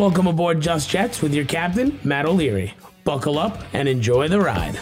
Welcome aboard Just Jets with your captain, Matt O'Leary. Buckle up and enjoy the ride.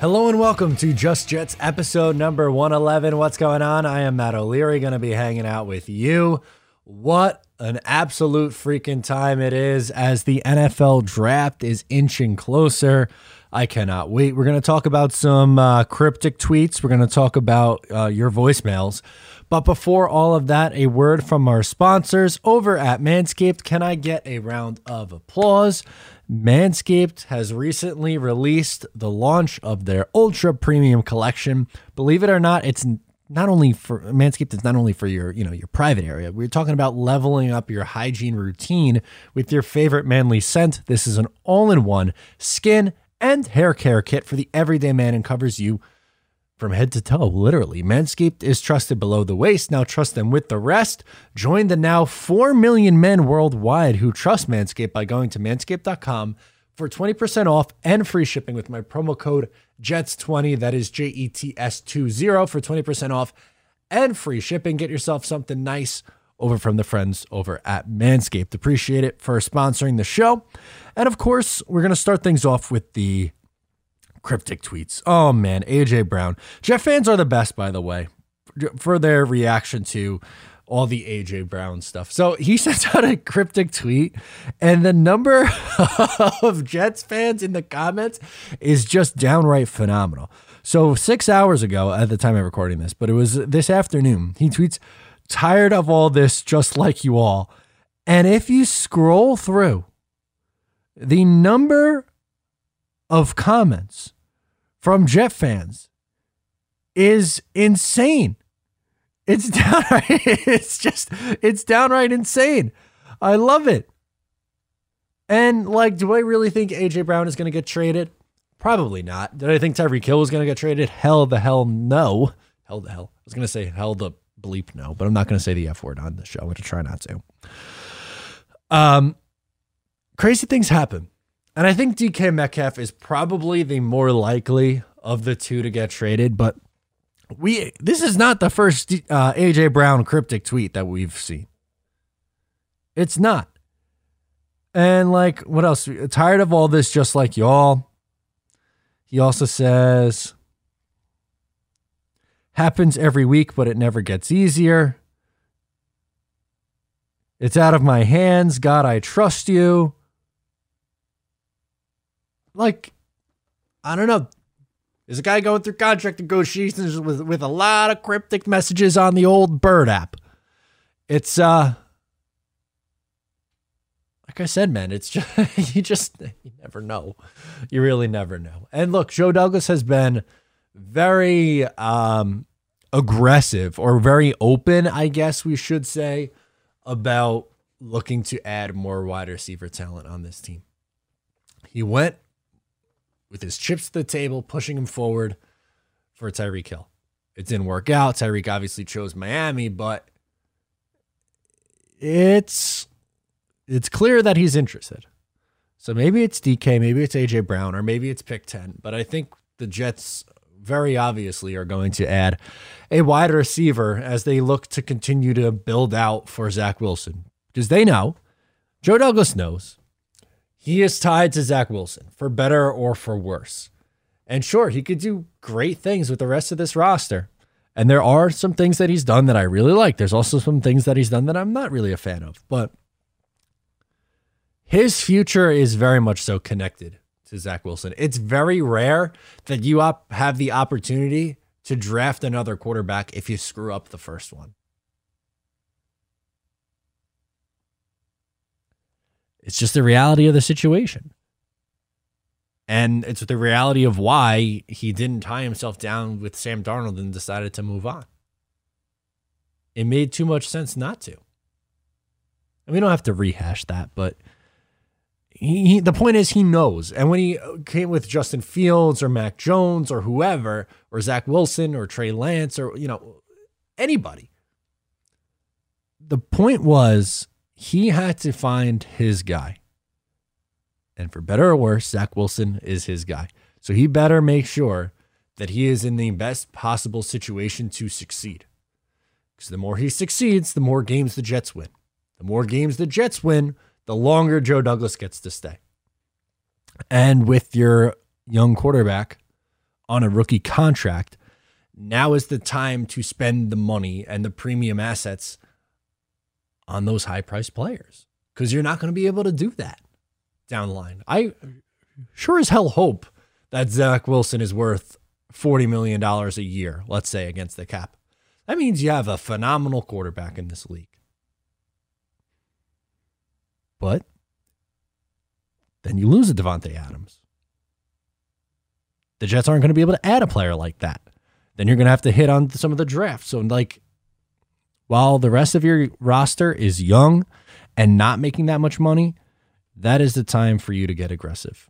Hello and welcome to Just Jets episode number 111. What's going on? I am Matt O'Leary, going to be hanging out with you. What an absolute freaking time it is as the NFL draft is inching closer. I cannot wait. We're going to talk about some uh, cryptic tweets. We're going to talk about uh, your voicemails. But before all of that, a word from our sponsors over at Manscaped. Can I get a round of applause? Manscaped has recently released the launch of their ultra premium collection. Believe it or not, it's not only for Manscaped is not only for your, you know, your private area. We're talking about leveling up your hygiene routine with your favorite manly scent. This is an all-in-one skin and hair care kit for the everyday man and covers you from head to toe, literally. Manscaped is trusted below the waist. Now trust them with the rest. Join the now 4 million men worldwide who trust Manscaped by going to manscaped.com for 20% off and free shipping with my promo code JETS20. That is J E T S 20 for 20% off and free shipping. Get yourself something nice over from the friends over at Manscaped. Appreciate it for sponsoring the show. And of course, we're going to start things off with the cryptic tweets. Oh man, AJ Brown. Jet fans are the best, by the way, for their reaction to all the AJ Brown stuff. So he sent out a cryptic tweet, and the number of Jets fans in the comments is just downright phenomenal. So six hours ago, at the time of recording this, but it was this afternoon, he tweets, tired of all this, just like you all. And if you scroll through the number of comments from Jet fans is insane. It's downright, it's just, it's downright insane. I love it. And like, do I really think AJ Brown is going to get traded? Probably not. Did I think Tyreek Hill was going to get traded? Hell the hell no. Hell the hell. I was going to say hell the bleep no, but I'm not going to say the F word on the show. I'm going to try not to. Um, crazy things happen. And I think DK Metcalf is probably the more likely of the two to get traded, but we this is not the first uh, AJ Brown cryptic tweet that we've seen. It's not. And like what else? Tired of all this just like y'all. He also says happens every week but it never gets easier. It's out of my hands. God, I trust you like, I don't know. There's a guy going through contract negotiations with with a lot of cryptic messages on the old Bird app. It's uh like I said, man, it's just you just you never know. You really never know. And look, Joe Douglas has been very um aggressive or very open, I guess we should say, about looking to add more wide receiver talent on this team. He went with his chips to the table, pushing him forward for Tyreek Hill. It didn't work out. Tyreek obviously chose Miami, but it's it's clear that he's interested. So maybe it's DK, maybe it's AJ Brown, or maybe it's pick 10. But I think the Jets very obviously are going to add a wide receiver as they look to continue to build out for Zach Wilson. Because they know, Joe Douglas knows he is tied to Zach Wilson for better or for worse. And sure, he could do great things with the rest of this roster. And there are some things that he's done that I really like. There's also some things that he's done that I'm not really a fan of. But his future is very much so connected to Zach Wilson. It's very rare that you have the opportunity to draft another quarterback if you screw up the first one. It's just the reality of the situation. And it's the reality of why he didn't tie himself down with Sam Darnold and decided to move on. It made too much sense not to. And we don't have to rehash that, but he, he, the point is he knows. And when he uh, came with Justin Fields or Mac Jones or whoever, or Zach Wilson or Trey Lance or, you know, anybody, the point was he had to find his guy. And for better or worse, Zach Wilson is his guy. So he better make sure that he is in the best possible situation to succeed. Because the more he succeeds, the more games the Jets win. The more games the Jets win, the longer Joe Douglas gets to stay. And with your young quarterback on a rookie contract, now is the time to spend the money and the premium assets on those high priced players because you're not going to be able to do that down the line. I sure as hell hope that Zach Wilson is worth $40 million a year, let's say, against the cap. That means you have a phenomenal quarterback in this league. But then you lose a Davante Adams. The Jets aren't going to be able to add a player like that. Then you're going to have to hit on some of the draft. So, like, while the rest of your roster is young and not making that much money, that is the time for you to get aggressive.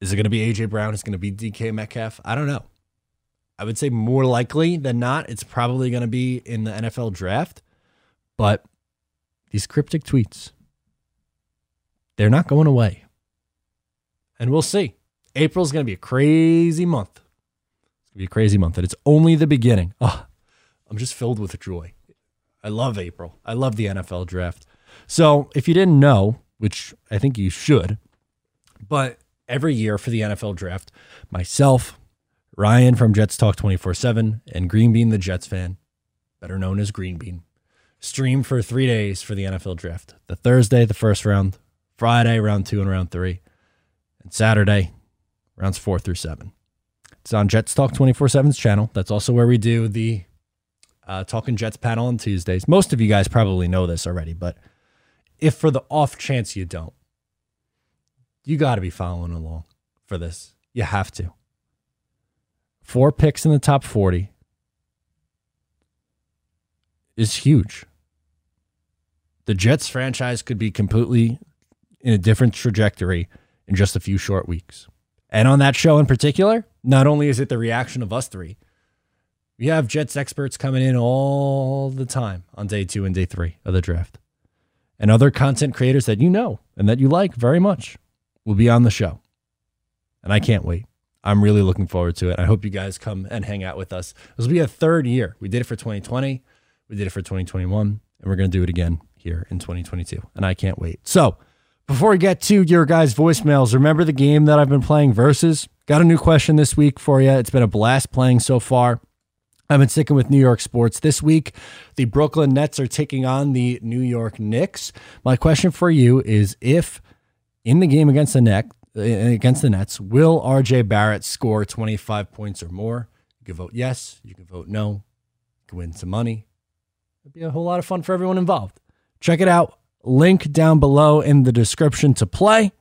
Is it going to be AJ Brown? Is it going to be DK Metcalf? I don't know. I would say more likely than not, it's probably going to be in the NFL draft. But these cryptic tweets, they're not going away. And we'll see. April's going to be a crazy month. It's going to be a crazy month, and it's only the beginning. Oh, I'm just filled with joy. I love April. I love the NFL draft. So, if you didn't know, which I think you should, but every year for the NFL draft, myself, Ryan from Jets Talk 24 7, and Green Bean, the Jets fan, better known as Green Bean, stream for three days for the NFL draft. The Thursday, the first round, Friday, round two and round three, and Saturday, rounds four through seven. It's on Jets Talk 24 7's channel. That's also where we do the uh, Talking Jets panel on Tuesdays. Most of you guys probably know this already, but if for the off chance you don't, you got to be following along for this. You have to. Four picks in the top 40 is huge. The Jets franchise could be completely in a different trajectory in just a few short weeks. And on that show in particular, not only is it the reaction of us three, we have Jets experts coming in all the time on day two and day three of the draft. And other content creators that you know and that you like very much will be on the show. And I can't wait. I'm really looking forward to it. I hope you guys come and hang out with us. This will be a third year. We did it for 2020, we did it for 2021, and we're going to do it again here in 2022. And I can't wait. So, before we get to your guys' voicemails, remember the game that I've been playing versus? Got a new question this week for you. It's been a blast playing so far. I've been sticking with New York sports. This week, the Brooklyn Nets are taking on the New York Knicks. My question for you is if in the game against the Net uh, against the Nets, will RJ Barrett score 25 points or more? You can vote yes, you can vote no. You can win some money. It'd be a whole lot of fun for everyone involved. Check it out. Link down below in the description to play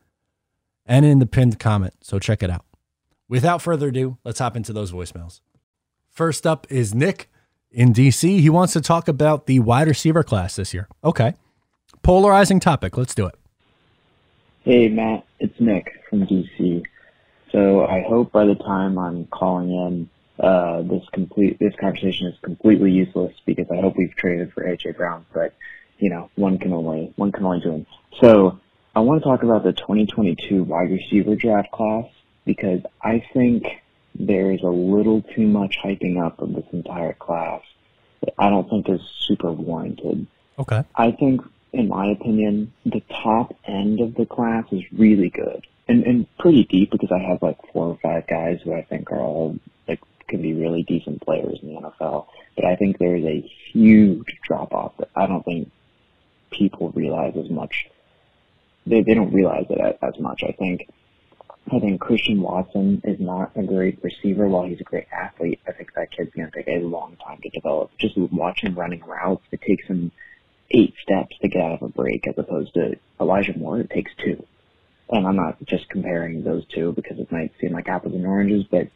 and in the pinned comment. So check it out. Without further ado, let's hop into those voicemails. First up is Nick in DC. He wants to talk about the wide receiver class this year. Okay. Polarizing topic. Let's do it. Hey, Matt. It's Nick from DC. So I hope by the time I'm calling in, uh, this complete this conversation is completely useless because I hope we've traded for AJ Brown, but you know one can only one can only dream. So I want to talk about the 2022 wide receiver draft class because I think there is a little too much hyping up of this entire class that I don't think is super warranted. Okay. I think, in my opinion, the top end of the class is really good and, and pretty deep because I have like four or five guys who I think are all like can be really decent players in the NFL. But I think there is a huge drop off that I don't think people realize as much. They they don't realize it as much. I think I think Christian Watson is not a great receiver. While he's a great athlete, I think that kid's going to take a long time to develop. Just watch him running routes, it takes him eight steps to get out of a break, as opposed to Elijah Moore, it takes two. And I'm not just comparing those two because it might seem like apples and oranges, but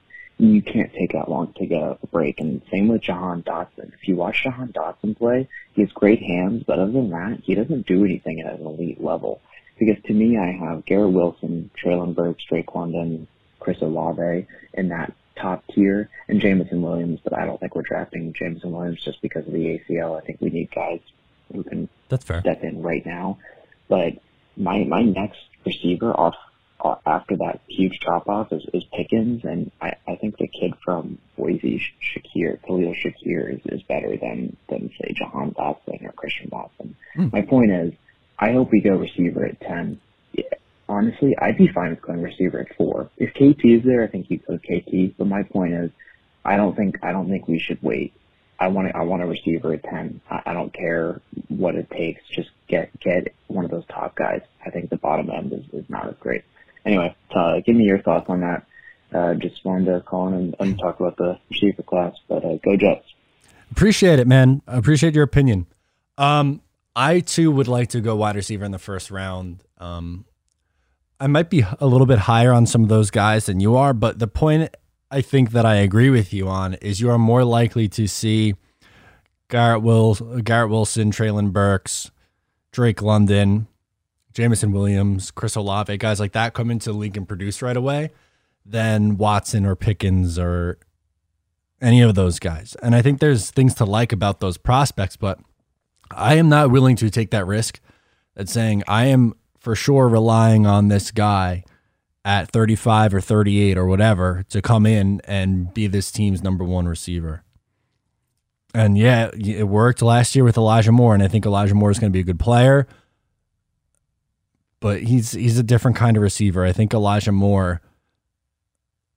you can't take that long to get a break. And same with Jahan Dotson. If you watch Jahan Dotson play, he has great hands, but other than that, he doesn't do anything at an elite level. Because to me, I have Garrett Wilson, Treylon Burks, Drake London, Chris Olave in that top tier, and Jameson Williams. But I don't think we're drafting Jameson Williams just because of the ACL. I think we need guys who can That's fair. step in right now. But my my next receiver off after that huge drop off is, is Pickens, and I, I think the kid from Boise, Shakir, Khalil Shakir, is, is better than than say Jahan Dotson or Christian Watson. Mm. My point is, I hope we go receiver at ten. Yeah, honestly, I'd be fine with going receiver at four. If KT is there, I think you go KT. But my point is, I don't think I don't think we should wait. I want I want a receiver at ten. I, I don't care what it takes. Just get get one of those top guys. I think the bottom end is, is not as great. Anyway, uh, give me your thoughts on that. Uh, just wanted to call in and, and talk about the receiver class, but uh, go Jets. Appreciate it, man. I appreciate your opinion. Um, I too would like to go wide receiver in the first round. Um, I might be a little bit higher on some of those guys than you are, but the point I think that I agree with you on is you are more likely to see Garrett Will, Garrett Wilson, Treylon Burks, Drake London, Jameson Williams, Chris Olave, guys like that come into the league and produce right away than Watson or Pickens or any of those guys. And I think there's things to like about those prospects, but I am not willing to take that risk that saying I am for sure relying on this guy at 35 or 38 or whatever to come in and be this team's number one receiver. And yeah, it worked last year with Elijah Moore, and I think Elijah Moore is going to be a good player. But he's he's a different kind of receiver. I think Elijah Moore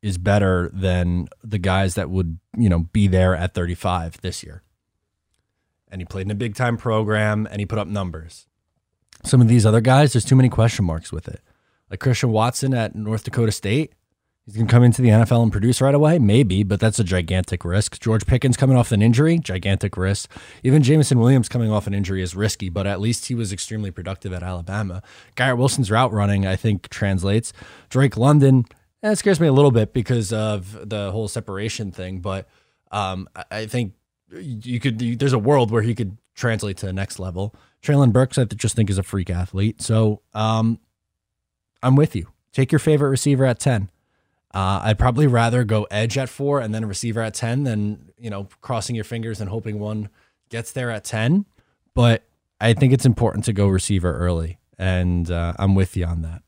is better than the guys that would you know be there at 35 this year. And he played in a big time program, and he put up numbers. Some of these other guys, there's too many question marks with it like Christian Watson at North Dakota State. He's going to come into the NFL and produce right away? Maybe, but that's a gigantic risk. George Pickens coming off an injury, gigantic risk. Even Jameson Williams coming off an injury is risky, but at least he was extremely productive at Alabama. Garrett Wilson's route running, I think, translates. Drake London, eh, it scares me a little bit because of the whole separation thing, but um, I think you could. There's a world where he could translate to the next level. Treylon Burks, I just think is a freak athlete. So um, I'm with you. Take your favorite receiver at 10. Uh, I'd probably rather go edge at four and then a receiver at 10 than, you know, crossing your fingers and hoping one gets there at 10. But I think it's important to go receiver early. And uh, I'm with you on that.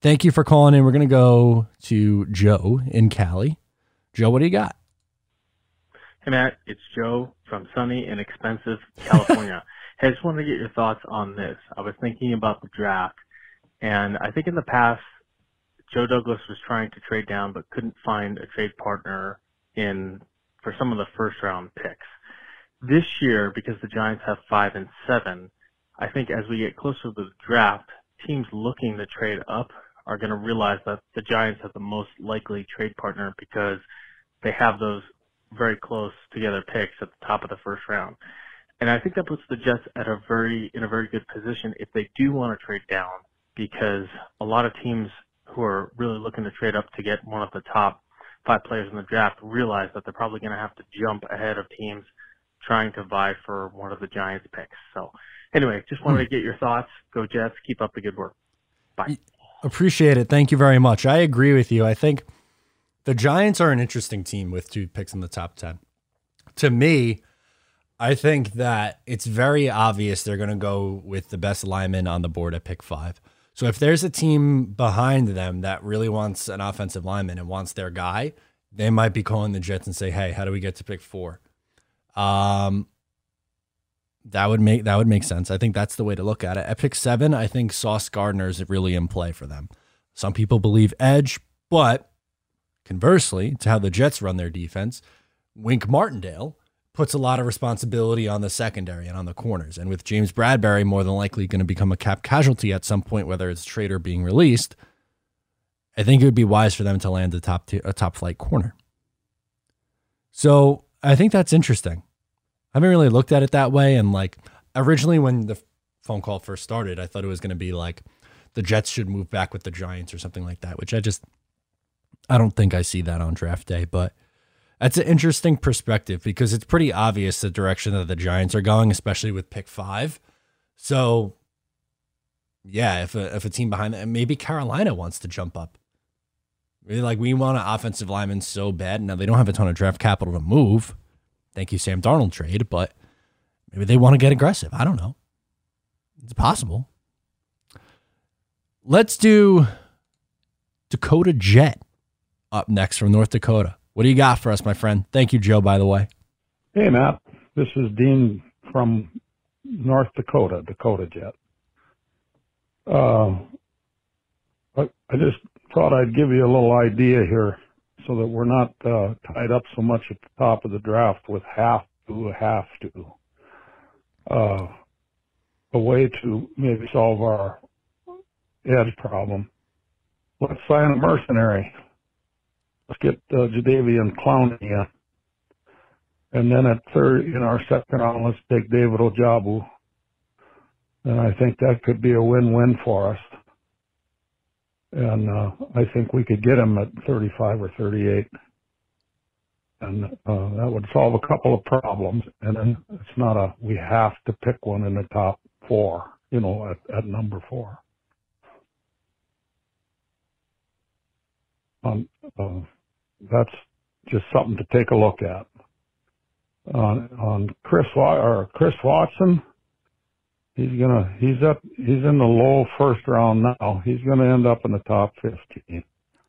Thank you for calling in. We're going to go to Joe in Cali. Joe, what do you got? Hey, Matt. It's Joe from sunny and expensive California. hey, I just wanted to get your thoughts on this. I was thinking about the draft and I think in the past, Joe Douglas was trying to trade down but couldn't find a trade partner in for some of the first round picks. This year, because the Giants have five and seven, I think as we get closer to the draft, teams looking to trade up are going to realize that the Giants have the most likely trade partner because they have those very close together picks at the top of the first round. And I think that puts the Jets at a very in a very good position if they do want to trade down because a lot of teams who are really looking to trade up to get one of the top five players in the draft realize that they're probably going to have to jump ahead of teams trying to vie for one of the Giants picks. So anyway, just wanted to get your thoughts. Go Jets. Keep up the good work. Bye. Appreciate it. Thank you very much. I agree with you. I think the Giants are an interesting team with two picks in the top 10. To me, I think that it's very obvious they're going to go with the best lineman on the board at pick five. So if there's a team behind them that really wants an offensive lineman and wants their guy, they might be calling the Jets and say, "Hey, how do we get to pick four? Um, that would make that would make sense. I think that's the way to look at it. At pick seven, I think Sauce Gardner is really in play for them. Some people believe edge, but conversely, to how the Jets run their defense, Wink Martindale puts a lot of responsibility on the secondary and on the corners. And with James Bradberry more than likely going to become a cap casualty at some point, whether it's trade or being released, I think it would be wise for them to land a top a top flight corner. So I think that's interesting. I haven't really looked at it that way. And like originally when the phone call first started, I thought it was going to be like the Jets should move back with the Giants or something like that, which I just I don't think I see that on draft day, but that's an interesting perspective because it's pretty obvious the direction that the Giants are going, especially with pick five. So, yeah, if a, if a team behind that, maybe Carolina wants to jump up. Really, like we want an offensive lineman so bad. Now they don't have a ton of draft capital to move. Thank you, Sam Darnold trade, but maybe they want to get aggressive. I don't know. It's possible. Let's do Dakota Jet up next from North Dakota. What do you got for us, my friend? Thank you, Joe, by the way. Hey, Matt. This is Dean from North Dakota, Dakota Jet. Uh, I, just thought I'd give you a little idea here so that we're not uh, tied up so much at the top of the draft with have to, have to. Uh, a way to maybe solve our edge problem. Let's sign a mercenary. Let's get uh, Jadeveon Clowney in. And then at third, in our second round, let's take David Ojabo. And I think that could be a win-win for us. And uh, I think we could get him at 35 or 38. And uh, that would solve a couple of problems. And then it's not a, we have to pick one in the top four, you know, at, at number four. Um, uh, that's just something to take a look at. On on Chris or Chris Watson, he's gonna he's up he's in the low first round now. He's gonna end up in the top fifteen.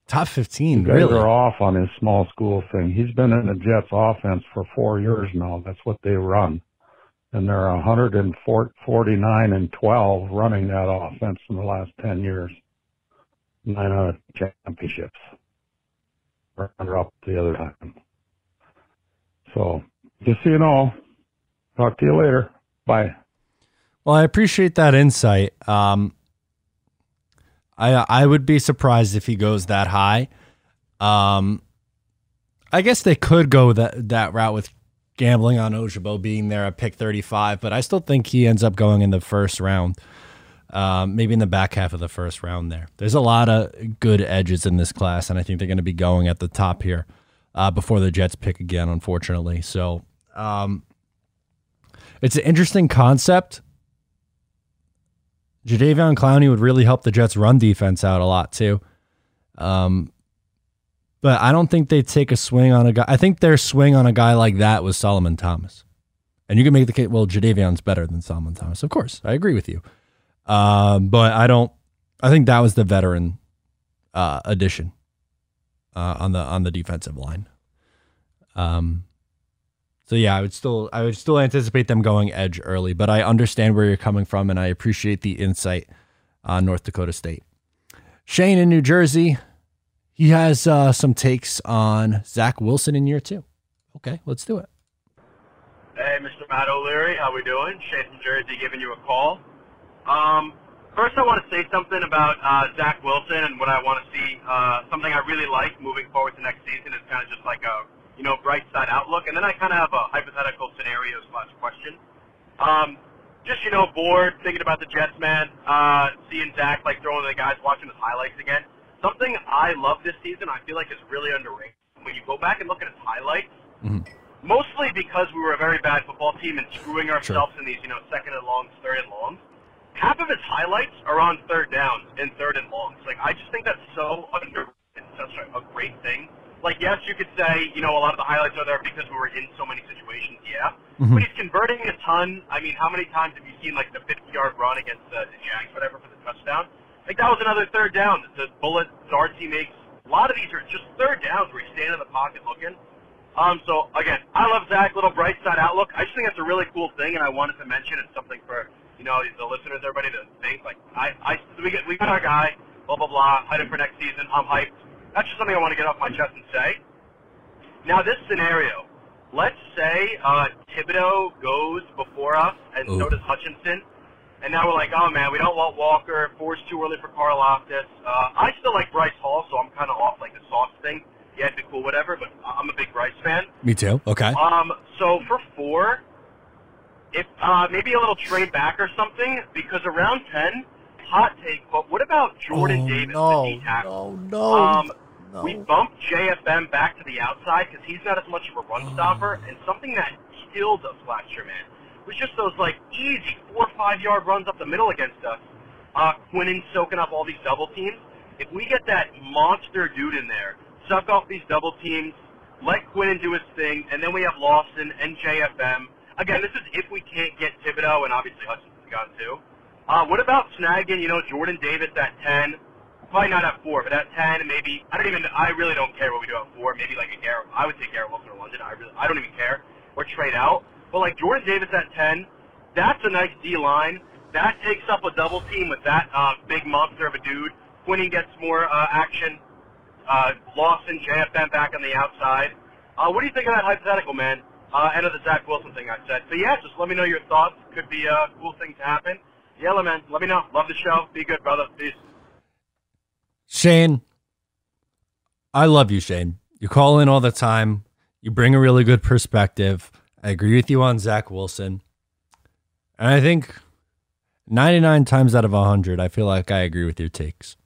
Top fifteen, guys really? are off on his small school thing. He's been in the Jets offense for four years now. That's what they run, and they're 149 and 12 running that offense in the last 10 years. Nine out of championships runner up the other time. So just so you know, talk to you later. Bye. Well, I appreciate that insight. Um, I I would be surprised if he goes that high. Um, I guess they could go that that route with gambling on Ojabo being there at pick 35, but I still think he ends up going in the first round. Um, maybe in the back half of the first round there. There's a lot of good edges in this class, and I think they're going to be going at the top here uh, before the Jets pick again, unfortunately. So um, it's an interesting concept. Jadeveon Clowney would really help the Jets' run defense out a lot too. Um, but I don't think they take a swing on a guy. I think their swing on a guy like that was Solomon Thomas. And you can make the case, well, Jadeveon's better than Solomon Thomas. Of course, I agree with you. Um, but I don't. I think that was the veteran uh, addition uh, on the on the defensive line. Um, so yeah, I would still I would still anticipate them going edge early, but I understand where you're coming from, and I appreciate the insight on North Dakota State. Shane in New Jersey, he has uh, some takes on Zach Wilson in year two. Okay, let's do it. Hey, Mr. Matt O'Leary, how we doing? Shane from Jersey giving you a call. Um, first, I want to say something about uh, Zach Wilson and what I want to see. Uh, something I really like moving forward to next season is kind of just like a you know bright side outlook, and then I kind of have a hypothetical scenario slash question. Um, just you know, bored thinking about the Jets, man. Uh, seeing Zach like throwing the guys, watching his highlights again. Something I love this season, I feel like is really underrated. When you go back and look at his highlights, mm-hmm. mostly because we were a very bad football team and screwing ourselves sure. in these you know second and longs, third and longs half of his highlights are on third downs and third and longs. Like I just think that's so under. It's such a, a great thing. Like yes, you could say you know a lot of the highlights are there because we were in so many situations. Yeah, mm-hmm. but he's converting a ton. I mean, how many times have you seen like the 50 yard run against the, the Jags, whatever, for the touchdown? Like that was another third down. The bullet darts he makes. A lot of these are just third downs where he's standing in the pocket looking. Um, so again, I love Zach. Little bright side outlook. I just think that's a really cool thing, and I wanted to mention it's something for you know, the listeners, everybody to think like I, I we get we got our guy, blah blah blah, hyped for next season. I'm hyped. That's just something I want to get off my chest and say. Now this scenario, let's say uh, Thibodeaux goes before us, and Ooh. so does Hutchinson. And now we're like, oh man, we don't want Walker. Four's too early for Karlaftis. Uh, I still like Bryce Hall, so I'm kind of off like the sauce thing. Yeah, it'd be cool, whatever. But I'm a big Bryce fan. Me too. Okay. Um, so for four, if uh, maybe a little trade back or something, because around ten, hot take. But what about Jordan oh, Davis, no, the D tackle? No, no, um, no. We bumped JFM back to the outside because he's not as much of a run Oh. stopper, and something that killed us last year, man, was just those like easy four or five yard runs up the middle against us. Uh, Quinnen soaking up all these double teams. If we get that monster dude in there, suck off these double teams, let Quinnen do his thing, and then we have Lawson and JFM. Again, this is if we can't get Thibodeaux, and obviously Hudson's gone too. Uh, what about snagging, you know, Jordan Davis at 10, probably not at four, but at ten, maybe I don't even. I really don't care what we do at four. Maybe like a Garrett. I would take Garrett Wilson or London. I really, I don't even care. Or trade out. But like Jordan Davis at ten, that's a nice D line. That takes up a double team with that uh, big monster of a dude. Quinnen gets more uh, action. Uh, Lawson, JFM back on the outside. Uh, what do you think of that hypothetical, man? Uh, end of the Zach Wilson thing I said. So yeah, just let me know your thoughts. Could be a cool thing to happen. Yeah, man. Let me know. Love the show. Be good, brother. Peace. Shane, I love you, Shane. You call in all the time. You bring a really good perspective. I agree with you on Zach Wilson. And I think 99 times out of 100, I feel like I agree with your takes.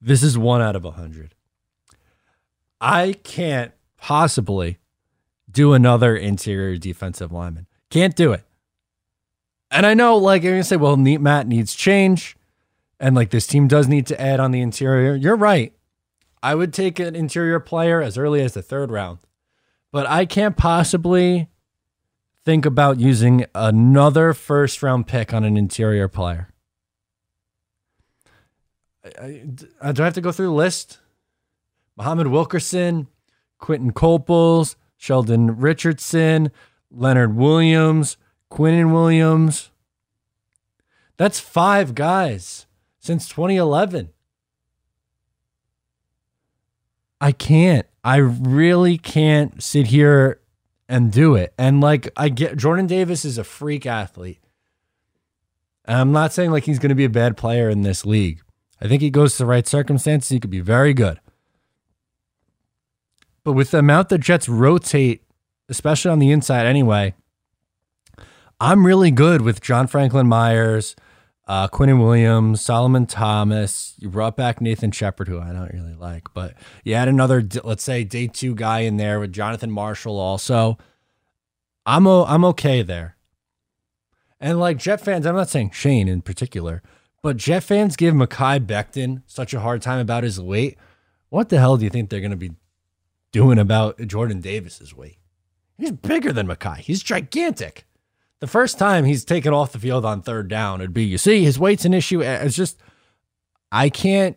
This is one out of 100. I can't possibly do another interior defensive lineman. Can't do it. And I know, like, you're going to say, well, Neat Matt needs change. And, like, this team does need to add on the interior. You're right. I would take an interior player as early as the third round. But I can't possibly think about using another first round pick on an interior player. I, I, uh, do I have to go through the list? Muhammad Wilkerson, Quinton Coples, Sheldon Richardson, Leonard Williams, Quinnen Williams. That's five guys since 2011. I can't. I really can't sit here and do it. And like I get Jordan Davis is a freak athlete. And I'm not saying like he's going to be a bad player in this league. I think he goes to the right circumstances, he could be very good. But with the amount the Jets rotate, especially on the inside anyway, I'm really good with John Franklin Myers, uh, Quinnen Williams, Solomon Thomas. You brought back Nathan Shepherd, who I don't really like, but you had another, let's say, day two guy in there with Jonathan Marshall also. I'm o- I'm okay there. And like Jet fans, I'm not saying Shane in particular, but Jet fans give Mekhi Becton such a hard time about his weight. What the hell do you think they're going to be doing about Jordan Davis's weight? He's bigger than Mekhi. He's gigantic the first time he's taken off the field on third down, it'd be you see his weight's an issue. It's just I can't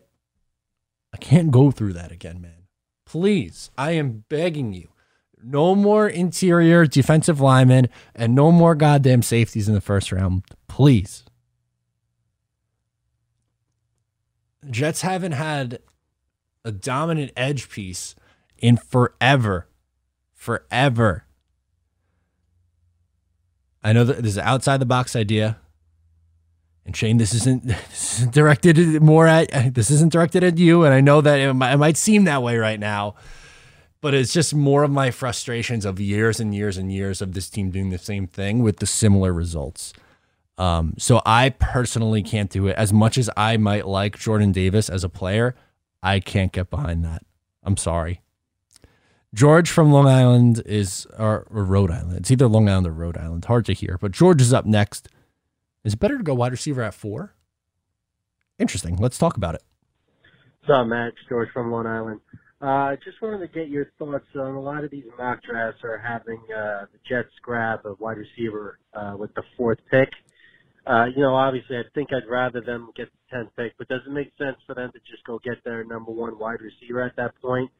I can't go through that again, man. Please, I am begging you. No more interior defensive linemen and no more goddamn safeties in the first round. Please. Jets haven't had a dominant edge piece in forever. Forever. I know that this is outside the box idea. And Shane, this isn't, this isn't directed more at this isn't directed at you, and I know that it might, it might seem that way right now, but it's just more of my frustrations of years and years and years of this team doing the same thing with the similar results. Um, so I personally can't do it as much as I might like Jordan Davis as a player. I can't get behind that. I'm sorry. George from Long Island is, or, or, Rhode Island. It's either Long Island or Rhode Island. Hard to hear. But George is up next. Is it better to go wide receiver at four? Interesting. Let's talk about it. What's up, Matt? George from Long Island. Uh, just wanted to get your thoughts on a lot of these mock drafts are having uh, the Jets grab a wide receiver uh, with the fourth pick. Uh, you know, obviously, I think I'd rather them get the 10th pick, but does it make sense for them to just go get their number one wide receiver at that point?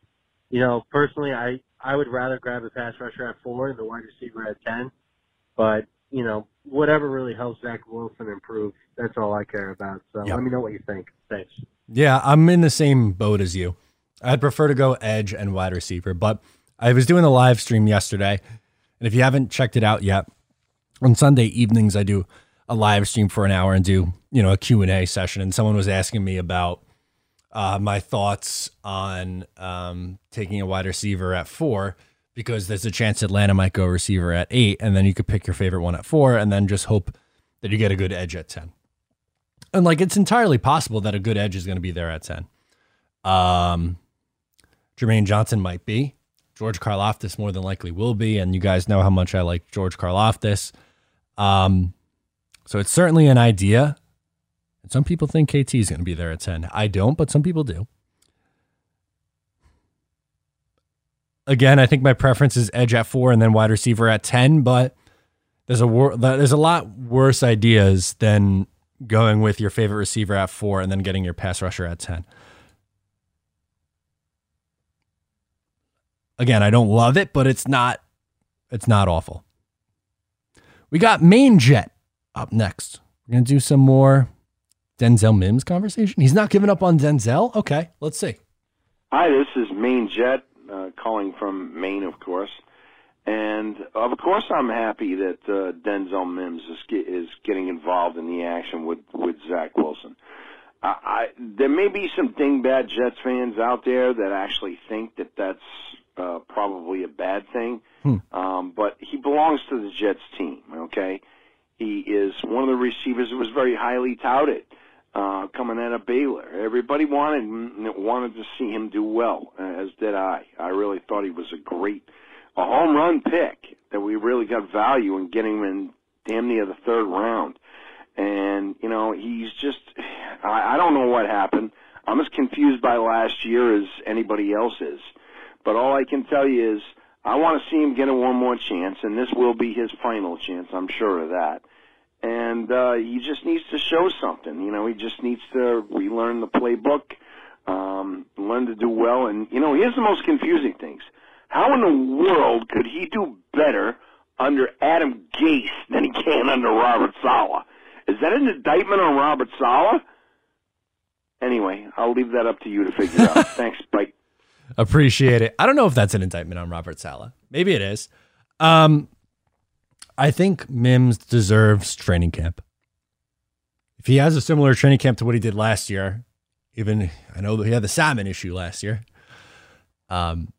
You know, personally, I I would rather grab a pass rusher at four and the wide receiver at ten. But you know, whatever really helps Zach Wilson improve, that's all I care about. So yep. let me know what you think. Thanks. Yeah, I'm in the same boat as you. I'd prefer to go edge and wide receiver, but I was doing a live stream yesterday, and if you haven't checked it out yet, on Sunday evenings I do a live stream for an hour and do you know a Q and A session, and someone was asking me about uh, my thoughts on um, taking a wide receiver at four because there's a chance Atlanta might go receiver at eight, and then you could pick your favorite one at four, and then just hope that you get a good edge at ten. And like it's entirely possible that a good edge is going to be there at ten. Um, Jermaine Johnson might be. George Karlaftis more than likely will be, and you guys know how much I like George Karlaftis. Um, so it's certainly an idea. And some people think KT is going to be there at 10. I don't, but some people do. Again, I think my preference is edge at 4 and then wide receiver at 10, but there's a wor- there's a lot worse ideas than going with your favorite receiver at four and then getting your pass rusher at 10. Again, I don't love it, but it's not it's not awful. We got Main Jet up next. We're gonna do some more Denzel Mims conversation. He's not giving up on Denzel. Okay, let's see. Hi, this is Main Jet uh, calling from Maine, of course. And of course, I'm happy that uh, Denzel Mims is, get, is getting involved in the action with with Zach Wilson. I, I, there may be some dingbat Jets fans out there that actually think that that's uh, probably a bad thing, Hmm. um, but he belongs to the Jets team. Okay, he is one of the receivers that was very highly touted uh, coming out of Baylor. Everybody wanted wanted to see him do well, uh, as did I. I really thought he was a great, a home run pick that we really got value in getting him in damn near the third round. And you know, he's just, I, I don't know what happened. I'm as confused by last year as anybody else is. But all I can tell you is, I want to see him get one more chance, and this will be his final chance. I'm sure of that and uh, he just needs to show something. You know, he just needs to relearn the playbook, um, learn to do well. And you know, here's the most confusing things: How in the world could he do better under Adam Gase than he can under Robert Saleh? Is that an indictment on Robert Saleh? Anyway, I'll leave that up to you to figure out. Thanks, bye. Appreciate it. I don't know if that's an indictment on Robert Saleh. Maybe it is. Um, I think Mims deserves training camp. If he has a similar training camp to what he did last year, even I know that he had the salmon issue last year, um,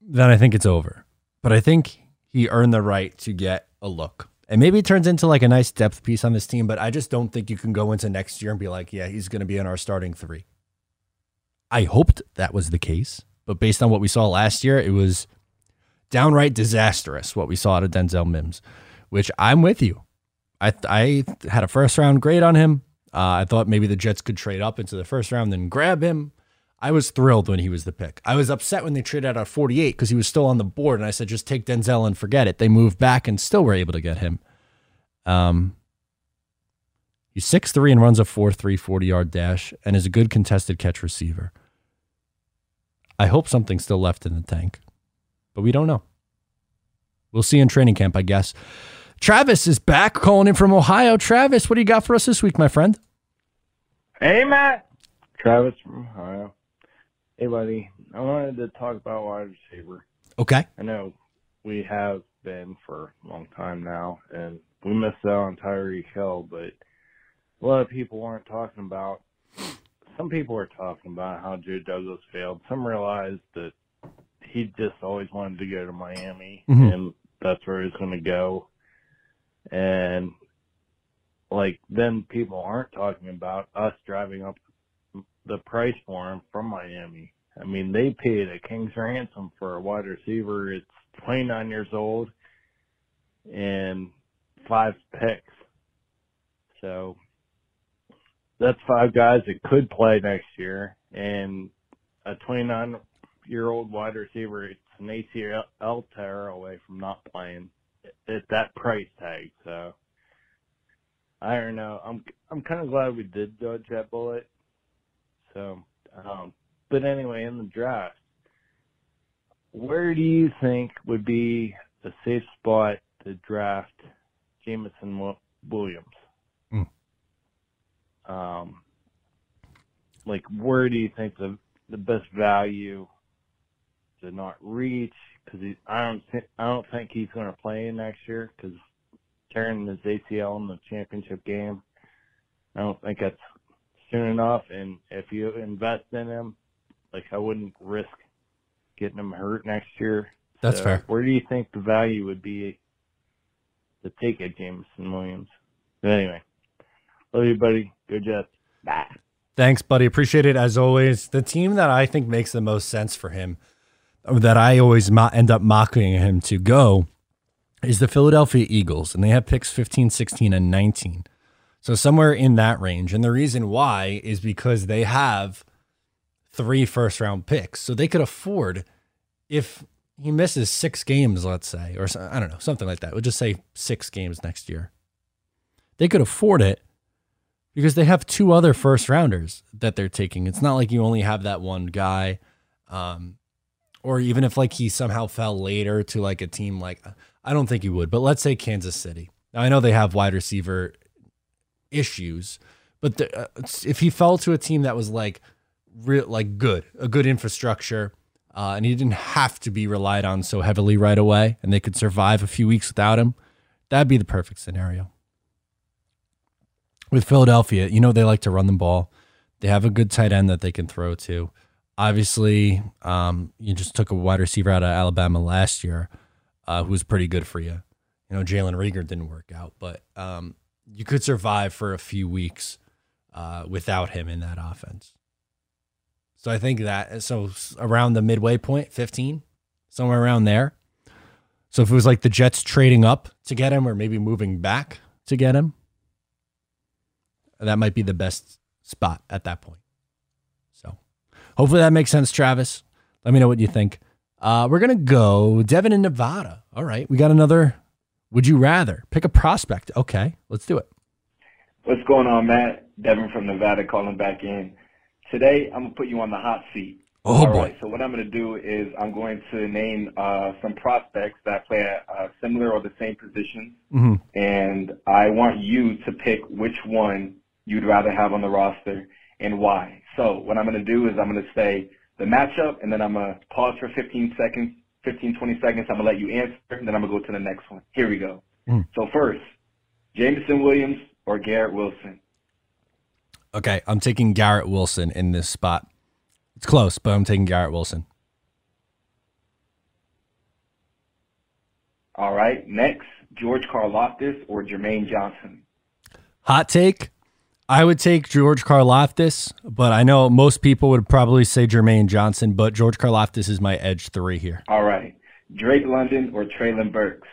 then I think it's over. But I think he earned the right to get a look. And maybe it turns into like a nice depth piece on this team, but I just don't think you can go into next year and be like, yeah, he's going to be in our starting three. I hoped that was the case, but based on what we saw last year, it was downright disastrous what we saw out of Denzel Mims, which I'm with you. I I had a first round grade on him. Uh, I thought maybe the Jets could trade up into the first round and grab him. I was thrilled when he was the pick. I was upset when they traded out at 48 because he was still on the board, and I said just take Denzel and forget it. They moved back and still were able to get him. Um, he's 6'3 and runs a 4'3 40 yard dash and is a good contested catch receiver. I hope something's still left in the tank, but we don't know. We'll see in training camp, I guess. Travis is back calling in from Ohio. Travis, what do you got for us this week, my friend? Hey, Matt. Travis from Ohio. Hey, buddy. I wanted to talk about wide receiver. Okay. I know we have been for a long time now, and we missed out on Tyreek Hill, but a lot of people weren't talking about. Some people were talking about how Joe Douglas failed. Some realized that he just always wanted to go to Miami, Mhm. and that's where he's going to go. And like then people aren't talking about us driving up the price for him from Miami. I mean, they paid a king's ransom for a wide receiver. It's 29 years old and five picks. So that's five guys that could play next year. And a 29 year old wide receiver, it's an ACL tear away from not playing at that price tag. So I don't know. I'm I'm kind of glad we did dodge that bullet. So, um, but anyway, in the draft, where do you think would be a safe spot to draft Jameson Williams? Hmm. Um, like where do you think the the best value to not reach? Because I don't thi- I don't think he's going to play next year because tearing his ACL in the championship game. I don't think that's soon enough. And if you invest in him, like I wouldn't risk getting him hurt next year. That's So fair. Where do you think the value would be to take a Jameson Williams? But anyway, love you, buddy. Go Jets. Bye. Thanks, buddy. Appreciate it as always. The team that I think makes the most sense for him, that I always end up mocking him to go, is the Philadelphia Eagles. And they have picks 15, 16, and 19. So somewhere in that range. And the reason why is because they have three first round picks. So they could afford, if he misses six games, let's say, or I don't know, something like that. We'll just say six games next year. They could afford it because they have two other first rounders that they're taking. It's not like you only have that one guy. Um, or even if like he somehow fell later to like a team like I don't think he would, but let's say Kansas City. Now I know they have wide receiver issues, but the, uh, if he fell to a team that was like real like good, a good infrastructure, uh, and he didn't have to be relied on so heavily right away, and they could survive a few weeks without him, that'd be the perfect scenario. With Philadelphia, you know they like to run the ball. They have a good tight end that they can throw to. Obviously, um, you just took a wide receiver out of Alabama last year, uh, who was pretty good for you. You know, Jalen Reagor didn't work out, but um, you could survive for a few weeks uh, without him in that offense. So I think that so around the midway point, fifteen, somewhere around there. So if it was like the Jets trading up to get him, or maybe moving back to get him, that might be the best spot at that point. Hopefully that makes sense, Travis. Let me know what you think. Uh, we're gonna go Devin in Nevada. All right, we got another. Would you rather pick a prospect? Okay, let's do it. What's going on, Matt? Devin from Nevada calling back in. Today, I'm gonna put you on the hot seat. Oh All boy. right. So what I'm gonna do is I'm going to name uh, some prospects that play at uh, similar or the same positions, hmm and I want you to pick which one you'd rather have on the roster and why. So what I'm going to do is I'm going to say the matchup, and then I'm going to pause for 15 seconds, 15, 20 seconds. I'm going to let you answer, and then I'm going to go to the next one. Here we go. Mm. So first, Jameson Williams or Garrett Wilson? Okay, I'm taking Garrett Wilson in this spot. It's close, but I'm taking Garrett Wilson. All right. Next, George Karlaftis or Jermaine Johnson? Hot take. I would take George Karlaftis, but I know most people would probably say Jermaine Johnson, but George Karlaftis is my edge three here. All right. Drake London or Treylon Burks?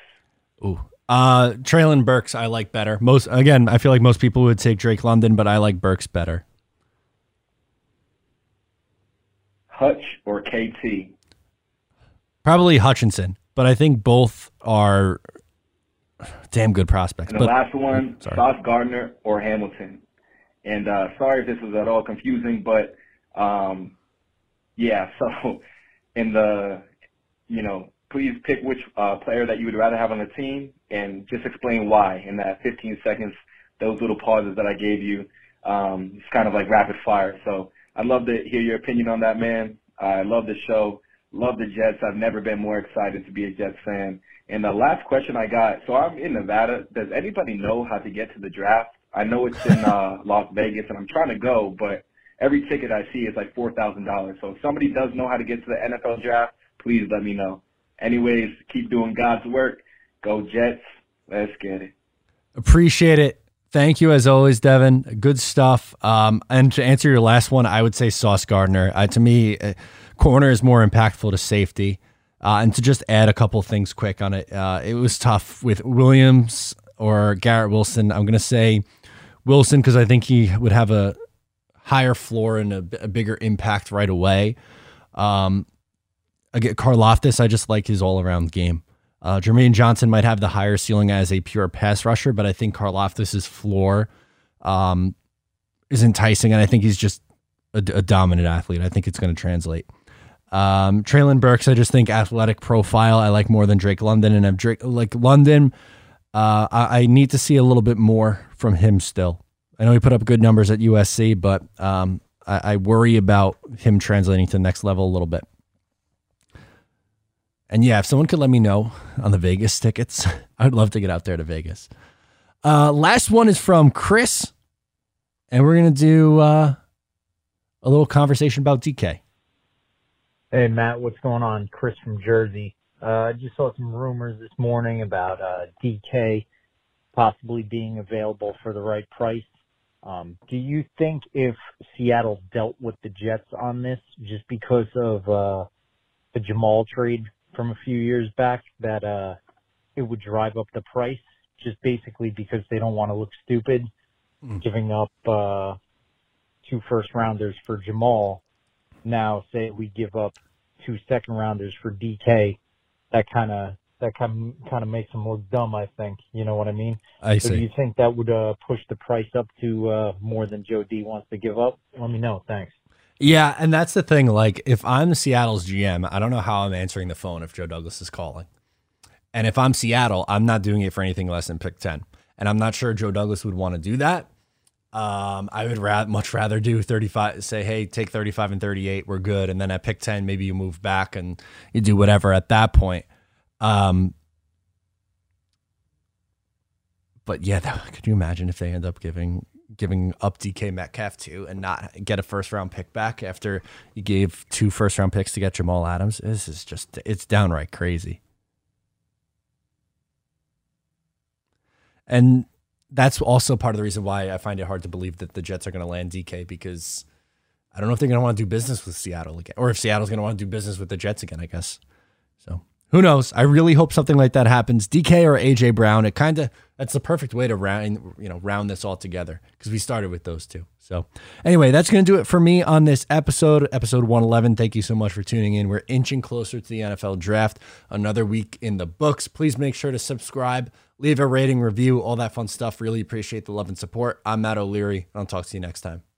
Ooh. Uh, Treylon Burks, I like better. Most again, I feel like most people would take Drake London, but I like Burks better. Hutch or KT? Probably Hutchinson, but I think both are damn good prospects. And the but last one. Sauce Gardner or Hamilton. And uh, sorry if this was at all confusing, but um, yeah. So in the, you know, please pick which uh, player that you would rather have on the team, and just explain why in that 15 seconds. Those little pauses that I gave you, um, it's kind of like rapid fire. So I'd love to hear your opinion on that, man. I love the show. Love the Jets. I've never been more excited to be a Jets fan. And the last question I got, so I'm in Nevada. Does anybody know how to get to the draft? I know it's in uh, Las Vegas, and I'm trying to go, but every ticket I see is like four thousand dollars. So if somebody does know how to get to the NFL draft, please let me know. Anyways, keep doing God's work. Go Jets. Let's get it. Appreciate it. Thank you as always, Devin. Good stuff. Um, and to answer your last one, I would say Sauce Gardner. Uh, to me, uh, corner is more impactful to safety. Uh, and to just add a couple things quick on it, uh, it was tough with Williams or Garrett Wilson. I'm going to say Wilson because I think he would have a higher floor and a, a bigger impact right away. Um, I get Karlaftis. I just like his all around game. Uh, Jermaine Johnson might have the higher ceiling as a pure pass rusher, but I think Karlaftis' floor um, is enticing, and I think he's just a, a dominant athlete. I think it's going to translate. Um, Treylon Burks, I just think athletic profile I like more than Drake London, and I'm Drake like London. Uh, I, I need to see a little bit more from him still. I know he put up good numbers at USC, but um, I, I worry about him translating to the next level a little bit. And yeah, if someone could let me know on the Vegas tickets, I'd love to get out there to Vegas. Uh, last one is from Chris, and we're gonna do uh, a little conversation about DK. Hey Matt, what's going on? Chris from Jersey. Uh, I just saw some rumors this morning about uh, DK possibly being available for the right price. Um, do you think if Seattle dealt with the Jets on this just because of uh, the Jamal trade from a few years back that uh, it would drive up the price just basically because they don't want to look stupid Mm. giving up uh, two first rounders for Jamal. Now, say we give up two second rounders for DK, that kind of that kind kind of makes them look dumb. I think you know what I mean. I So do you think that would uh, push the price up to uh, more than Joe D wants to give up? Let me know. Thanks. Yeah, and that's the thing. Like, if I'm Seattle's GM, I don't know how I'm answering the phone if Joe Douglas is calling. And if I'm Seattle, I'm not doing it for anything less than pick 10. And I'm not sure Joe Douglas would want to do that. Um, I would ra- much rather do 35, say, hey, take 35 and 38, we're good. And then at pick 10, maybe you move back and you do whatever at that point. Um, but yeah, that, could you imagine if they end up giving giving up DK Metcalf too and not get a first round pick back after you gave two first round picks to get Jamal Adams? This is just it's downright crazy. And that's also part of the reason why I find it hard to believe that the Jets are going to land DK because I don't know if they're going to want to do business with Seattle again or if Seattle's going to want to do business with the Jets again, I guess. Who knows? I really hope something like that happens. DK or AJ Brown, it kind of that's the perfect way to round you know round this all together because we started with those two. So anyway, that's to do it for me on this episode, episode 111. Thank you so much for tuning in. We're inching closer to the NFL draft. Another week in the books. Please make sure to subscribe, leave a rating, review, all that fun stuff. Really appreciate the love and support. I'm Matt O'Leary. I'll talk to you next time.